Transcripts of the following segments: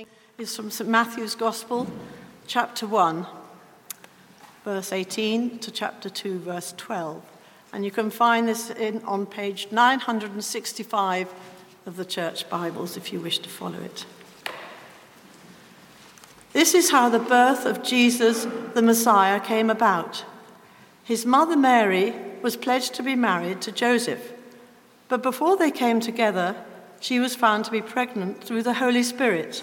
morning is from St. Matthew's Gospel, chapter 1, verse 18 to chapter 2, verse 12. And you can find this in, on page 965 of the Church Bibles if you wish to follow it. This is how the birth of Jesus, the Messiah, came about. His mother Mary was pledged to be married to Joseph, but before they came together, she was found to be pregnant through the Holy Spirit.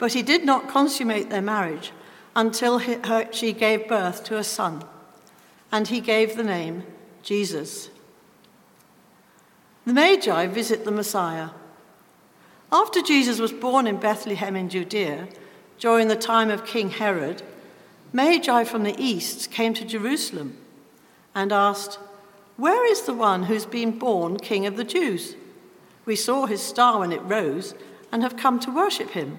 But he did not consummate their marriage until he, she gave birth to a son, and he gave the name Jesus. The Magi visit the Messiah. After Jesus was born in Bethlehem in Judea, during the time of King Herod, Magi from the east came to Jerusalem and asked, Where is the one who's been born King of the Jews? We saw his star when it rose and have come to worship him.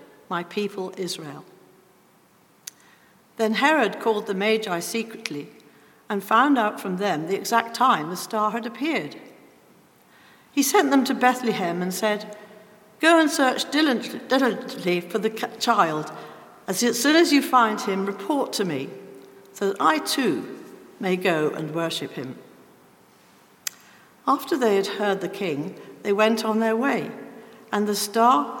my people Israel. Then Herod called the Magi secretly and found out from them the exact time the star had appeared. He sent them to Bethlehem and said, Go and search diligently for the child. As soon as you find him, report to me, so that I too may go and worship him. After they had heard the king, they went on their way, and the star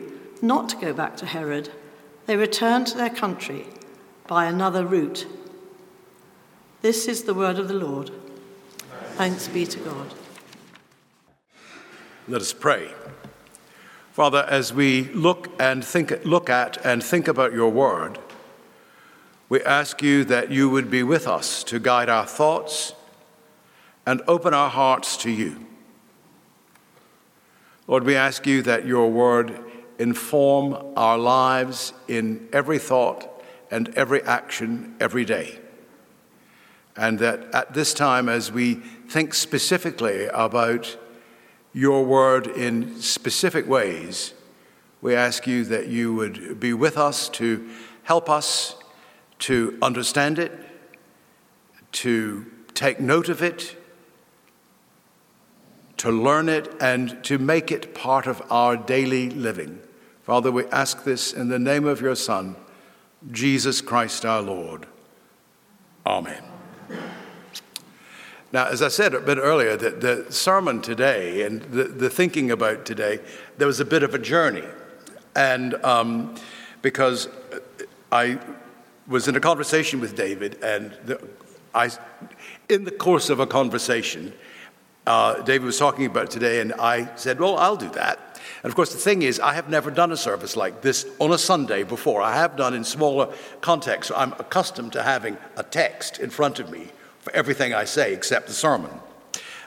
not to go back to Herod, they returned to their country by another route. This is the word of the Lord. Thanks be to God. Let us pray. Father, as we look and think look at and think about your word, we ask you that you would be with us to guide our thoughts and open our hearts to you. Lord, we ask you that your word inform our lives in every thought and every action every day. And that at this time, as we think specifically about your word in specific ways, we ask you that you would be with us to help us to understand it, to take note of it, to learn it, and to make it part of our daily living. Father, we ask this in the name of your Son, Jesus Christ our Lord. Amen. Now, as I said a bit earlier, the, the sermon today and the, the, thinking about today, there was a bit of a journey. And um, because I was in a conversation with David, and the, I, in the course of a conversation, uh, David was talking about today, and I said, Well, I'll do that. And of course, the thing is, I have never done a service like this on a Sunday before. I have done in smaller contexts. So I'm accustomed to having a text in front of me for everything I say except the sermon.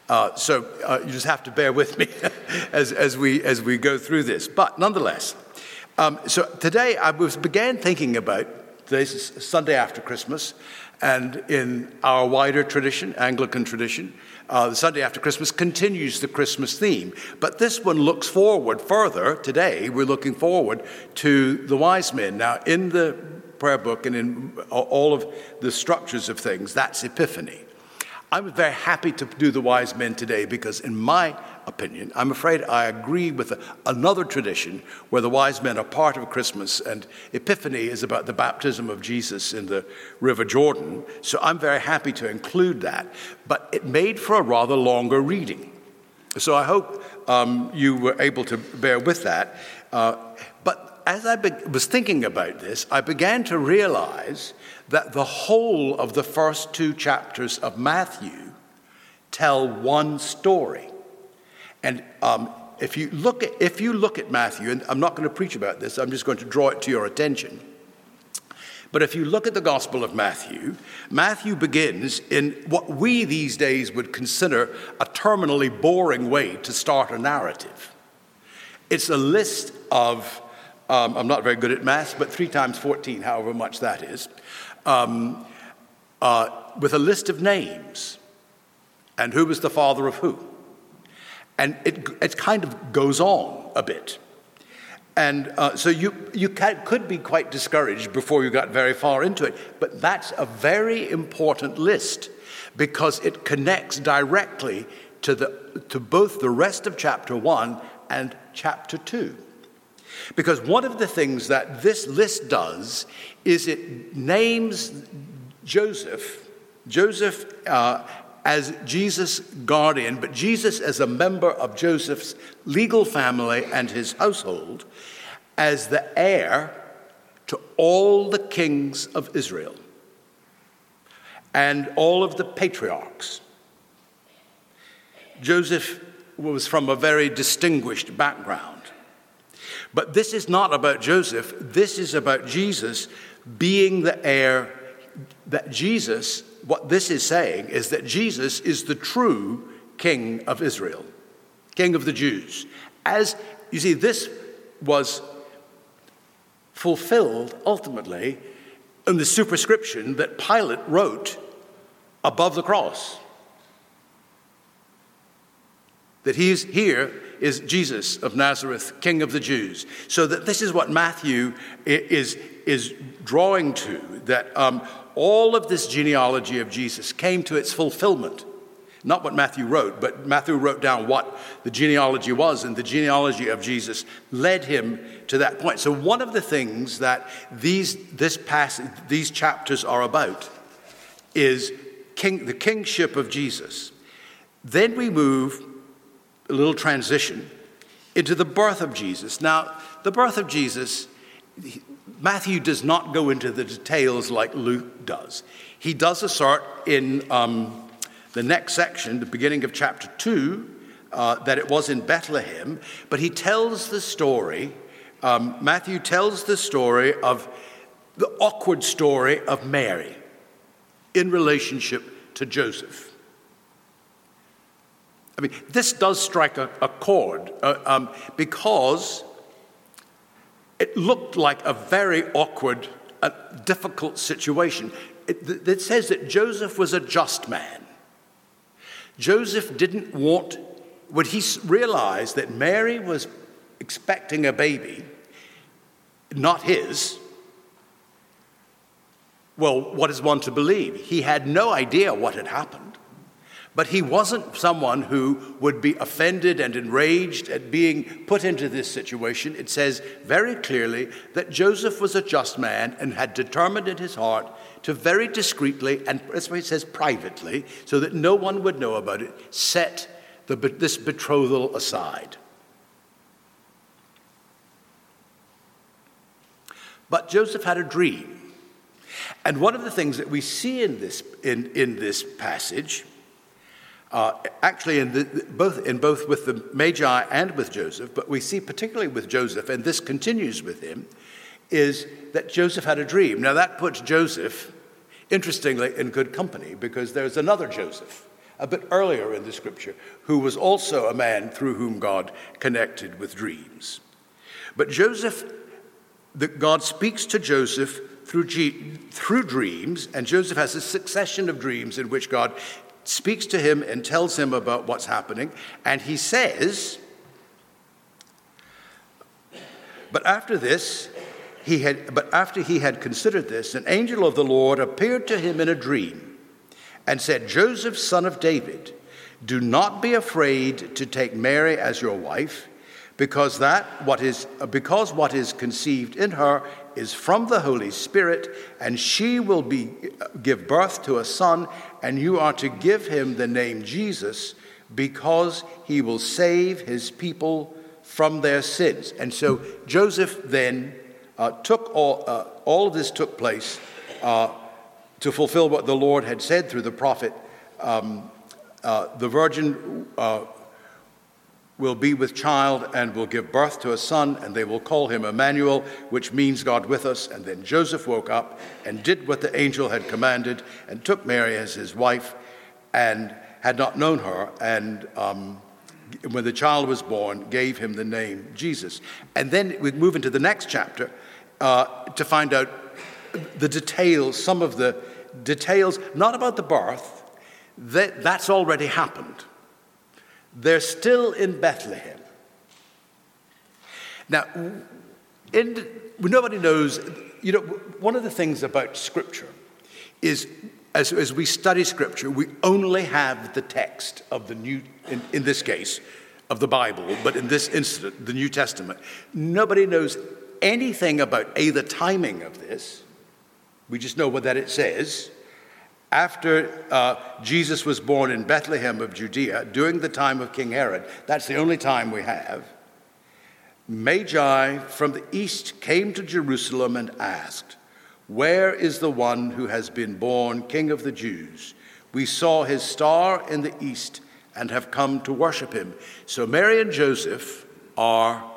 Uh, so uh, you just have to bear with me as, as, we, as we go through this. But nonetheless, um, so today I was began thinking about this Sunday after Christmas, and in our wider tradition, Anglican tradition, uh, the Sunday after Christmas continues the Christmas theme. But this one looks forward further. Today, we're looking forward to the wise men. Now, in the prayer book and in all of the structures of things, that's Epiphany. I was very happy to do the wise men today because, in my opinion, I'm afraid I agree with another tradition where the wise men are part of Christmas and Epiphany is about the baptism of Jesus in the River Jordan. So I'm very happy to include that. But it made for a rather longer reading. So I hope um, you were able to bear with that. Uh, but as I be- was thinking about this, I began to realize that the whole of the first two chapters of Matthew tell one story. And um, if, you look at, if you look at Matthew, and I'm not going to preach about this, I'm just going to draw it to your attention. But if you look at the Gospel of Matthew, Matthew begins in what we these days would consider a terminally boring way to start a narrative. It's a list of, um, I'm not very good at math, but three times 14, however much that is, um, uh, with a list of names and who was the father of who. And it, it kind of goes on a bit. And uh, so you, you can, could be quite discouraged before you got very far into it. But that's a very important list because it connects directly to, the, to both the rest of chapter 1 and chapter 2. Because one of the things that this list does is it names Joseph, Joseph uh, as Jesus' guardian, but Jesus as a member of Joseph's legal family and his household, as the heir to all the kings of Israel and all of the patriarchs. Joseph was from a very distinguished background. But this is not about Joseph, this is about Jesus being the heir that Jesus, what this is saying is that Jesus is the true king of Israel, king of the Jews. As you see, this was fulfilled ultimately in the superscription that Pilate wrote above the cross. That he's here is Jesus of Nazareth, King of the Jews. So that this is what Matthew is, is drawing to, that um, all of this genealogy of Jesus came to its fulfillment. Not what Matthew wrote, but Matthew wrote down what the genealogy was, and the genealogy of Jesus led him to that point. So, one of the things that these, this passage, these chapters are about is king, the kingship of Jesus. Then we move a little transition into the birth of Jesus. Now, the birth of Jesus, Matthew does not go into the details like Luke does. He does assert in um, the next section, the beginning of chapter 2, uh, that it was in Bethlehem, but he tells the story, um, Matthew tells the story of the awkward story of Mary in relationship to Joseph. I mean, this does strike a, a chord uh, um, because it looked like a very awkward, uh, difficult situation. It, it says that Joseph was a just man. Joseph didn't want, when he realized that Mary was expecting a baby, not his, well, what is one to believe? He had no idea what had happened. But he wasn't someone who would be offended and enraged at being put into this situation. It says very clearly that Joseph was a just man and had determined in his heart to very discreetly, and that's why it says privately, so that no one would know about it, set the, this betrothal aside. But Joseph had a dream. And one of the things that we see in this, in, in this passage uh, actually in the, both, in both with the Magi and with Joseph, but we see particularly with Joseph, and this continues with him, is that Joseph had a dream. Now that puts Joseph, interestingly, in good company because there's another Joseph a bit earlier in the scripture who was also a man through whom God connected with dreams. But Joseph, the, God speaks to Joseph through, G, through dreams, and Joseph has a succession of dreams in which God speaks to him and tells him about what's happening. And he says, But after this, he had, but after he had considered this, an angel of the Lord appeared to him in a dream and said, Joseph, son of David, do not be afraid to take Mary as your wife, because that what is because what is conceived in her is from the Holy Spirit, and she will be give birth to a son, and you are to give him the name Jesus, because he will save his people from their sins. And so Joseph then uh, took all, uh, all of this took place uh, to fulfill what the Lord had said through the prophet. Um, uh, the virgin uh, will be with child and will give birth to a son, and they will call him Emmanuel, which means God with us. And then Joseph woke up and did what the angel had commanded and took Mary as his wife and had not known her. And um, when the child was born, gave him the name Jesus. And then we move into the next chapter uh, to find out the details, some of the details, not about the birth, that, that's already happened. They're still in Bethlehem. Now, in, nobody knows, you know, one of the things about Scripture is as, as we study Scripture, we only have the text of the New, in, in this case, of the Bible, but in this incident, the New Testament. Nobody knows anything about A, the timing of this, we just know what that it says, after uh, Jesus was born in Bethlehem of Judea during the time of King Herod. That's the only time we have. Magi from the east came to Jerusalem and asked, Where is the one who has been born King of the Jews? We saw his star in the east and have come to worship him. So Mary and Joseph are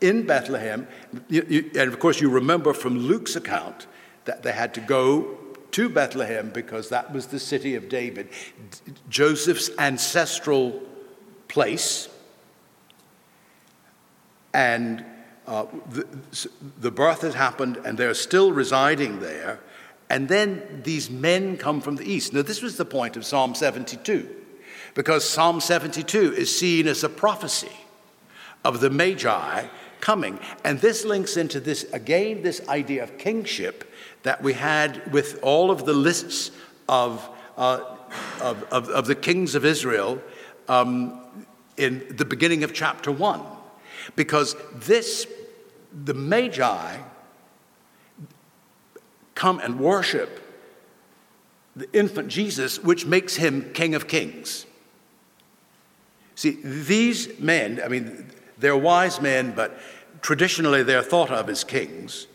in Bethlehem. And of course, you remember from Luke's account that they had to go to Bethlehem because that was the city of David, Joseph's ancestral place. And uh, the, the birth has happened, and they're still residing there. And then these men come from the east. Now, this was the point of Psalm 72, because Psalm 72 is seen as a prophecy of the Magi coming. And this links into this, again, this idea of kingship that we had with all of the lists of, uh, of, of, of, the kings of Israel um, in the beginning of chapter 1. Because this, the Magi, come and worship the infant Jesus, which makes him King of Kings. See, these men, I mean, they're wise men, but traditionally they're thought of as kings.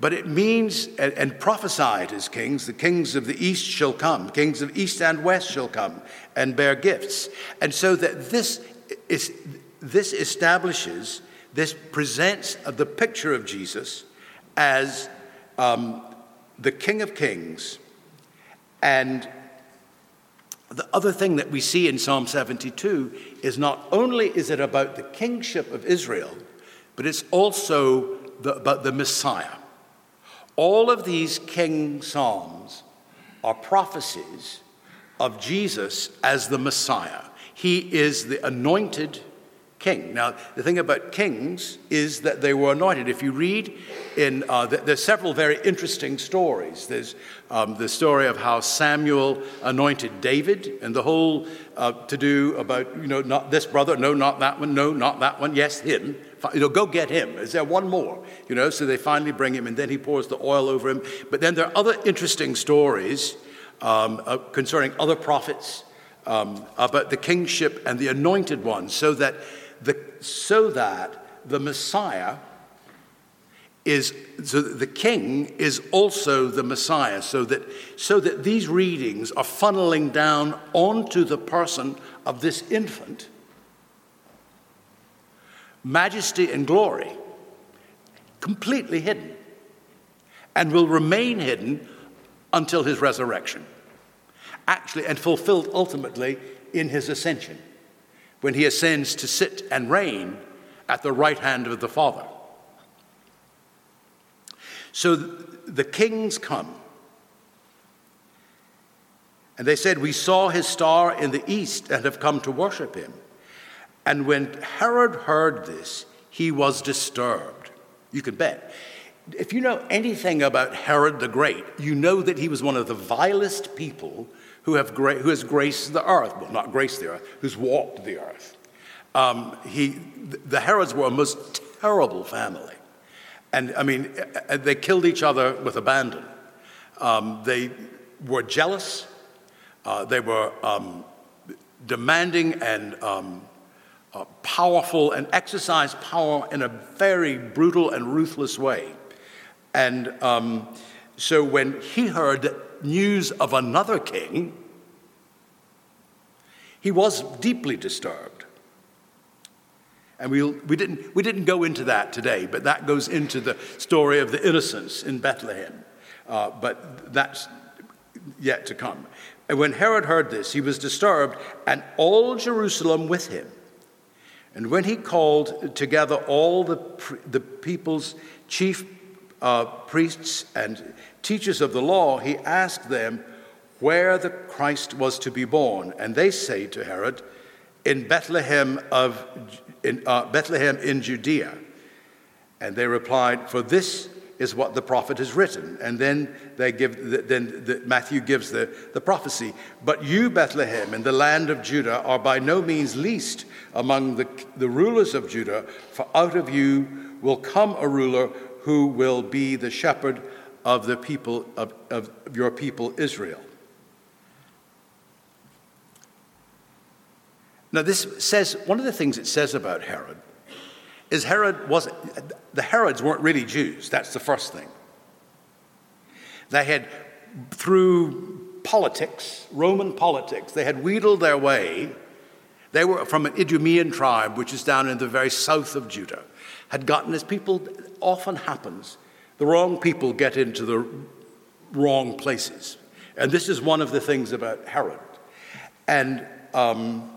But it means, and, and prophesied as kings, the kings of the east shall come, kings of east and west shall come and bear gifts. And so that this is, this establishes, this presents the picture of Jesus as um, the King of Kings. And the other thing that we see in Psalm 72 is not only is it about the kingship of Israel, but it's also the, about the Messiah. All of these king psalms are prophecies of Jesus as the Messiah. He is the anointed king. Now, the thing about kings is that they were anointed. If you read in, uh, there's several very interesting stories. There's um, the story of how Samuel anointed David, and the whole uh, to do about, you know, not this brother, no, not that one, no, not that one, yes, him. You know, go get him. Is there one more? You know, so they finally bring him, and then he pours the oil over him. But then there are other interesting stories um, uh, concerning other prophets um, about the kingship and the anointed one, so that the, so that the Messiah is so the king is also the Messiah, so that, so that these readings are funneling down onto the person of this infant. Majesty and glory, completely hidden, and will remain hidden until his resurrection. Actually, and fulfilled ultimately in his ascension, when he ascends to sit and reign at the right hand of the Father. So the kings come. And they said, We saw his star in the east and have come to worship him. And when Herod heard this, he was disturbed. You can bet. If you know anything about Herod the Great, you know that he was one of the vilest people who, have gra- who has graced the earth. Well, not graced the earth, who's walked the earth. Um, he, the Herods were a most terrible family. And I mean, uh, they killed each other with abandon. Um, they were jealous. Uh, they were um, demanding and um, uh, powerful and exercised power in a very brutal and ruthless way. And um, so when he heard news of another king, he was deeply disturbed. And we, we, didn't, we didn't go into that today, but that goes into the story of the innocents in Bethlehem. Uh, but that's yet to come. And when Herod heard this, he was disturbed, and all Jerusalem with him. And when he called together all the, the people's chief uh, priests and teachers of the law, he asked them where the Christ was to be born. And they say to Herod, in Bethlehem of in uh, Bethlehem in Judea. And they replied, For this is what the prophet has written. And then they give, the, then the, Matthew gives the, the prophecy. But you, Bethlehem, in the land of Judah, are by no means least among the, the rulers of Judah, for out of you will come a ruler who will be the shepherd of the people of, of your people Israel. Now, this says, one of the things it says about Herod is Herod was, the Herods weren't really Jews. That's the first thing. They had, through politics, Roman politics, they had wheedled their way. They were from an Idumean tribe, which is down in the very south of Judah, had gotten, as people often happens, the wrong people get into the wrong places. And this is one of the things about Herod. And um,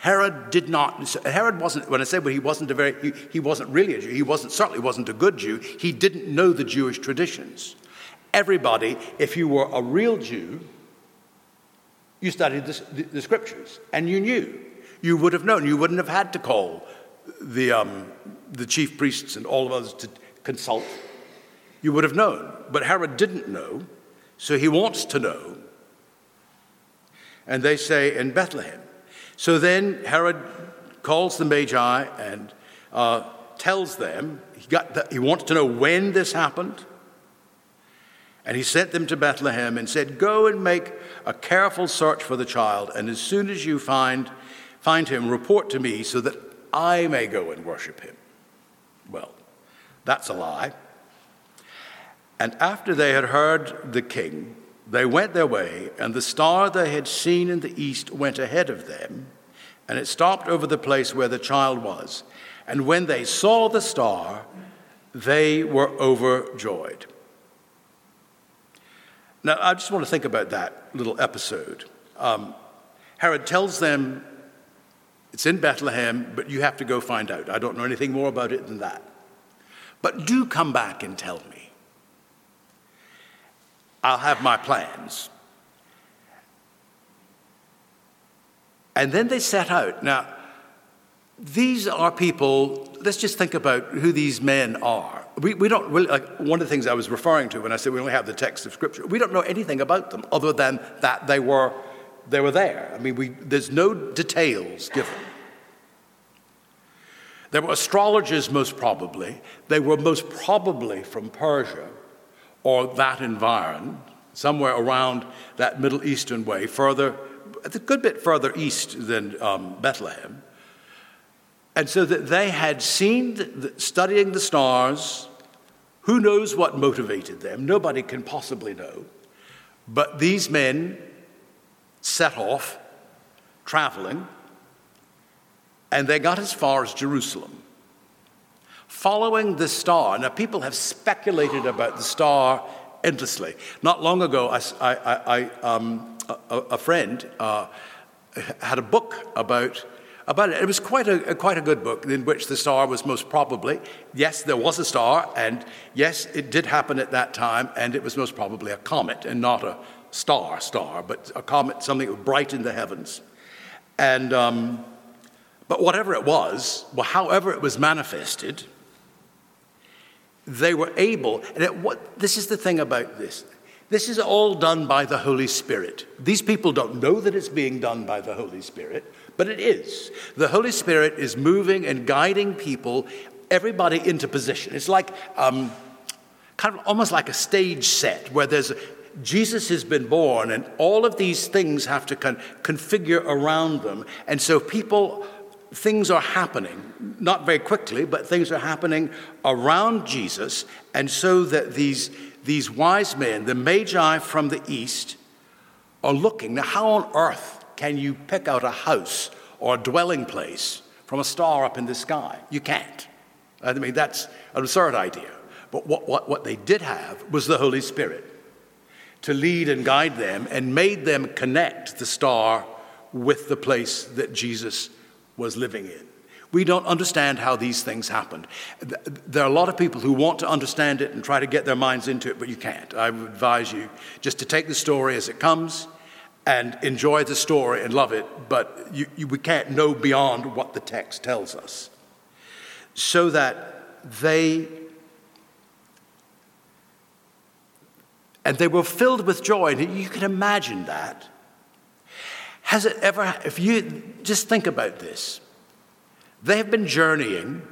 Herod did not, Herod wasn't, when I say well, he wasn't a very, he, he wasn't really a Jew, he wasn't, certainly wasn't a good Jew, he didn't know the Jewish traditions. Everybody, if you were a real Jew, you studied the, the, the scriptures and you knew. You would have known. You wouldn't have had to call the, um, the chief priests and all of us to consult. You would have known. But Herod didn't know, so he wants to know. And they say in Bethlehem. So then Herod calls the Magi and uh, tells them he, got the, he wants to know when this happened. And he sent them to Bethlehem and said, Go and make a careful search for the child, and as soon as you find, find him, report to me so that I may go and worship him. Well, that's a lie. And after they had heard the king, they went their way, and the star they had seen in the east went ahead of them, and it stopped over the place where the child was. And when they saw the star, they were overjoyed. Now, I just want to think about that little episode. Um, Herod tells them it's in Bethlehem, but you have to go find out. I don't know anything more about it than that. But do come back and tell me. I'll have my plans. And then they set out. Now, these are people, let's just think about who these men are. We, we don't really, like one of the things I was referring to when I said we only have the text of Scripture, we don't know anything about them other than that they were, they were there. I mean, we, there's no details given. They were astrologers, most probably. They were most probably from Persia or that environment, somewhere around that Middle Eastern way, further, a good bit further east than um, Bethlehem. And so that they had seen, the, studying the stars, Who knows what motivated them? Nobody can possibly know. But these men set off traveling, and they got as far as Jerusalem. Following the star, now people have speculated about the star endlessly. Not long ago, I, I, I, um, a, a, friend uh, had a book about about it. It was quite a, quite a good book in which the star was most probably, yes, there was a star, and yes, it did happen at that time, and it was most probably a comet and not a star star, but a comet, something bright in the heavens. And, um, but whatever it was, well, however it was manifested, they were able, and it, what, this is the thing about this this is all done by the Holy Spirit. These people don't know that it's being done by the Holy Spirit, but it is. The Holy Spirit is moving and guiding people, everybody into position. It's like um, kind of almost like a stage set where there's Jesus has been born, and all of these things have to con- configure around them. And so people, things are happening, not very quickly, but things are happening around Jesus. And so that these these wise men, the magi from the east, are looking. Now, how on earth can you pick out a house or a dwelling place from a star up in the sky? You can't. I mean, that's an absurd idea. But what, what, what they did have was the Holy Spirit to lead and guide them and made them connect the star with the place that Jesus was living in. We don't understand how these things happened. There are a lot of people who want to understand it and try to get their minds into it, but you can't. I would advise you just to take the story as it comes and enjoy the story and love it, but you, you, we can't know beyond what the text tells us. So that they and they were filled with joy. And you can imagine that. Has it ever, if you just think about this, they have been journeying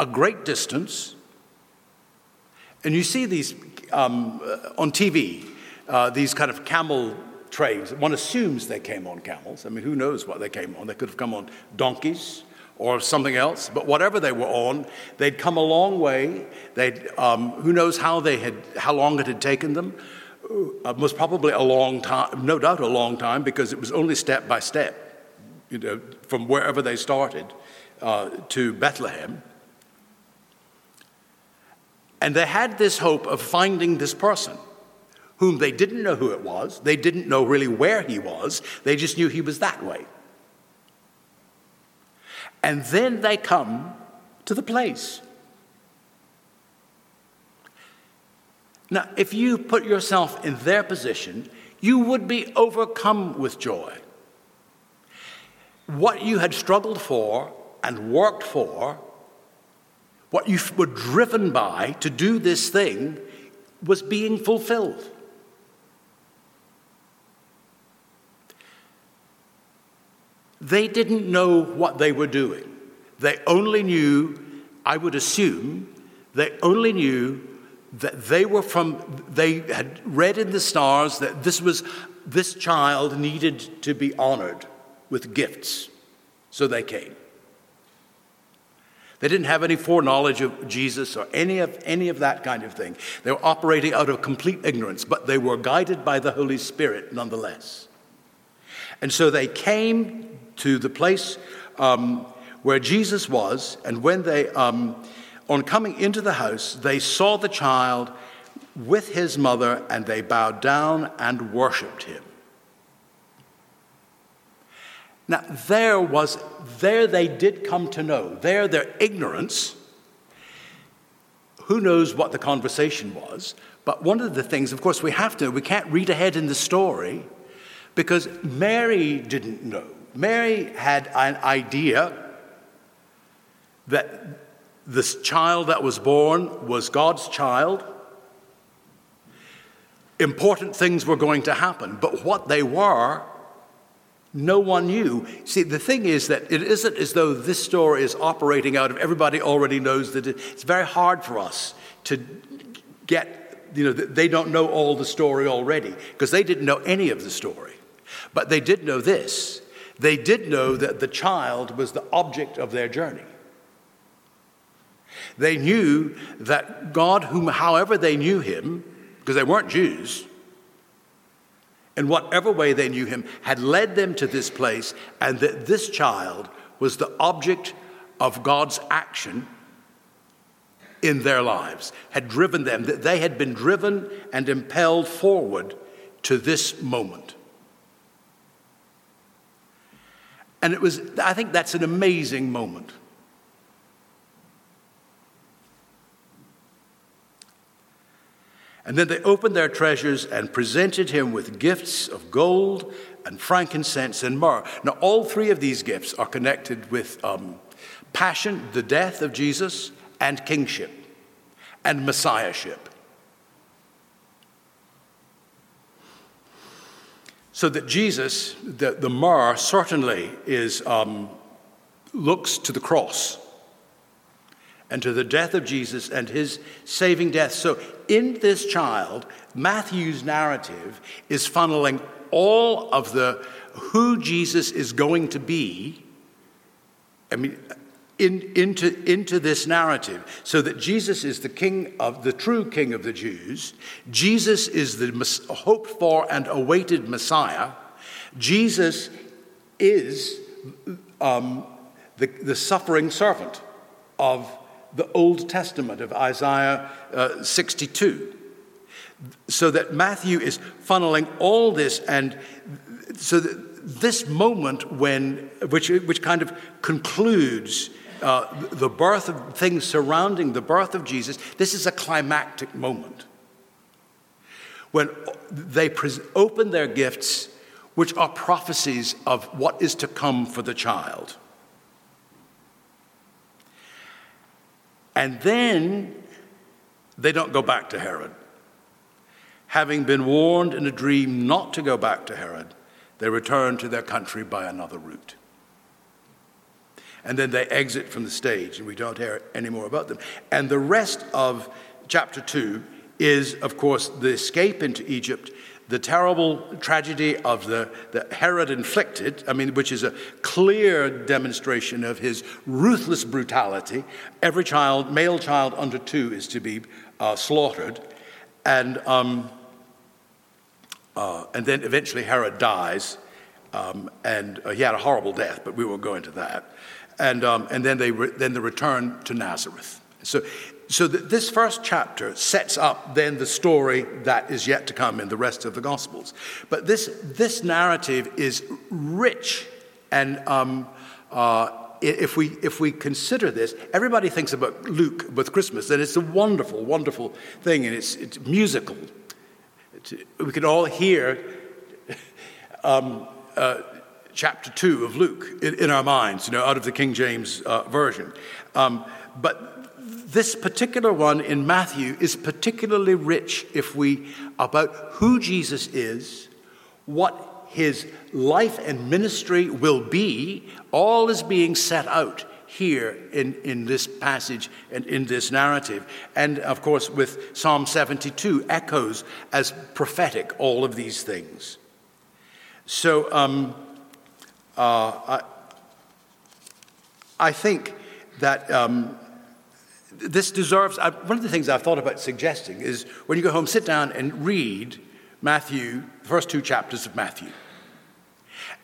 a great distance, and you see these um, uh, on TV, uh, these kind of camel trains. One assumes they came on camels. I mean, who knows what they came on? They could have come on donkeys or something else, but whatever they were on, they'd come a long way. They'd, um, who knows how they had, how long it had taken them. Uh, was probably a long time, no doubt a long time, because it was only step by step, you know, from wherever they started uh, to Bethlehem. And they had this hope of finding this person whom they didn't know who it was. They didn't know really where he was. They just knew he was that way. And then they come to the place. Now, if you put yourself in their position, you would be overcome with joy. What you had struggled for and worked for, what you were driven by to do this thing, was being fulfilled. They didn't know what they were doing. They only knew, I would assume, they only knew that they were from, they had read in the stars that this was, this child needed to be honored with gifts. So they came. They didn't have any foreknowledge of Jesus or any of, any of that kind of thing. They were operating out of complete ignorance, but they were guided by the Holy Spirit nonetheless. And so they came to the place um, where Jesus was, and when they, um, on coming into the house, they saw the child with his mother, and they bowed down and worshiped him. Now, there was, there they did come to know, there their ignorance, who knows what the conversation was, but one of the things, of course, we have to, we can't read ahead in the story because Mary didn't know. Mary had an idea that this child that was born was God's child. Important things were going to happen, but what they were no one knew. See, the thing is that it isn't as though this story is operating out of everybody already knows that it's very hard for us to get, you know, they don't know all the story already because they didn't know any of the story. But they did know this they did know that the child was the object of their journey. They knew that God, whom, however they knew him, because they weren't Jews, in whatever way they knew him, had led them to this place, and that this child was the object of God's action in their lives, had driven them, that they had been driven and impelled forward to this moment. And it was, I think that's an amazing moment. And then they opened their treasures and presented him with gifts of gold and frankincense and myrrh. Now, all three of these gifts are connected with um, passion, the death of Jesus, and kingship and messiahship. So that Jesus, the, the myrrh certainly is, um, looks to the cross and to the death of Jesus and his saving death. So, in this child, Matthew's narrative is funneling all of the who Jesus is going to be. I mean, in, into, into this narrative so that Jesus is the king of the true king of the Jews. Jesus is the hoped for and awaited Messiah. Jesus is um, the, the suffering servant of the Old Testament of Isaiah uh, 62. So that Matthew is funneling all this, and so this moment when, which, which kind of concludes uh, the birth of things surrounding the birth of Jesus, this is a climactic moment. When they open their gifts, which are prophecies of what is to come for the child. And then they don't go back to Herod. Having been warned in a dream not to go back to Herod, they return to their country by another route. And then they exit from the stage, and we don't hear any more about them. And the rest of chapter 2 is, of course, the escape into Egypt the terrible tragedy of the, the Herod inflicted, I mean, which is a clear demonstration of his ruthless brutality. Every child, male child under two, is to be uh, slaughtered. And, um, uh, and then eventually Herod dies, um, and uh, he had a horrible death, but we won't go into that. And, um, and then, they re- then the return to Nazareth. So so this first chapter sets up then the story that is yet to come in the rest of the Gospels. But this, this narrative is rich and um, uh, if we, if we consider this, everybody thinks about Luke with Christmas, and it's a wonderful, wonderful thing, and it's, it's musical. It's, we can all hear um, uh, chapter 2 of Luke in, in, our minds, you know, out of the King James uh, Version. Um, but this particular one in Matthew is particularly rich if we about who Jesus is, what his life and ministry will be, all is being set out here in, in this passage and in this narrative. And of course, with Psalm 72 echoes as prophetic all of these things. So um, uh, I, I, think that um, this deserves, one of the things I've thought about suggesting is when you go home, sit down and read Matthew, the first two chapters of Matthew.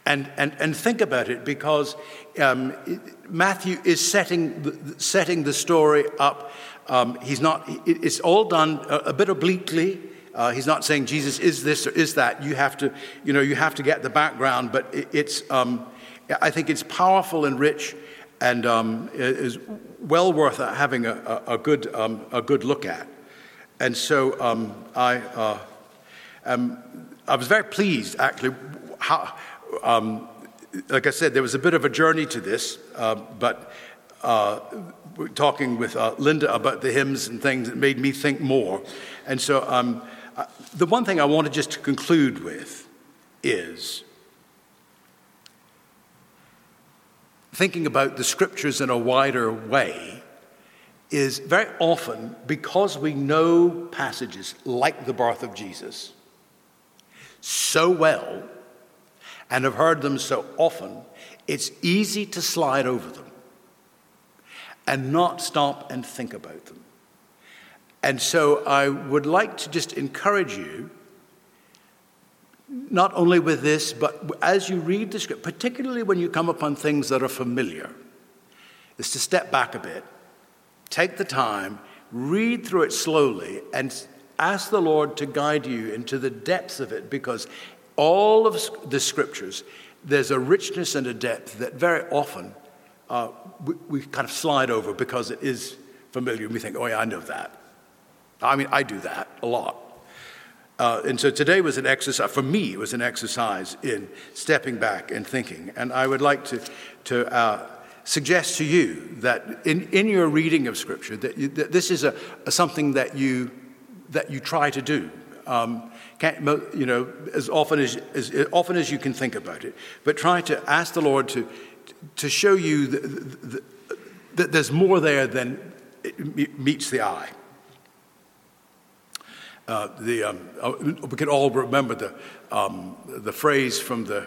And, and, and think about it because um, Matthew is setting the, setting the story up. Um, he's not, it's all done a, a bit obliquely. Uh, he's not saying Jesus is this or is that. You have to, you know, you have to get the background, but it, it's, um, I think it's powerful and rich and um, is well worth having a, a, good, um, a good look at. And so um, I, uh, um, I was very pleased, actually. How, um, like I said, there was a bit of a journey to this, uh, but uh, talking with uh, Linda about the hymns and things, it made me think more. And so um, uh, the one thing I wanted just to conclude with is thinking about the scriptures in a wider way is very often because we know passages like the birth of Jesus so well and have heard them so often, it's easy to slide over them. and not stop and think about them. And so I would like to just encourage you, not only with this, but as you read the script, particularly when you come upon things that are familiar, is to step back a bit, take the time, read through it slowly, and ask the Lord to guide you into the depths of it because all of the scriptures, there's a richness and a depth that very often uh, we, we, kind of slide over because it is familiar. We think, oh, yeah, I know that. I mean, I do that a lot. Uh, and so today was an exercise, for me, it was an exercise in stepping back and thinking. And I would like to, to uh, suggest to you that in, in your reading of Scripture, that, you, that this is a, a, something that you, that you try to do. Um, you know, as often as, as often as you can think about it, but try to ask the Lord to, to show you that there's more there than meets the eye. Uh, the, um, uh, we can all remember the, um, the phrase from the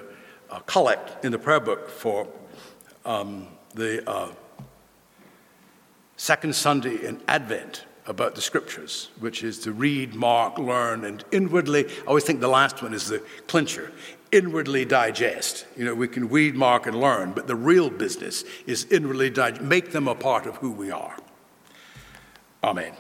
uh, collect in the prayer book for um, the uh, second Sunday in Advent about the scriptures, which is to read, mark, learn, and inwardly, I always think the last one is the clincher, inwardly digest. You know, we can read, mark, and learn, but the real business is inwardly digest, make them a part of who we are. Amen.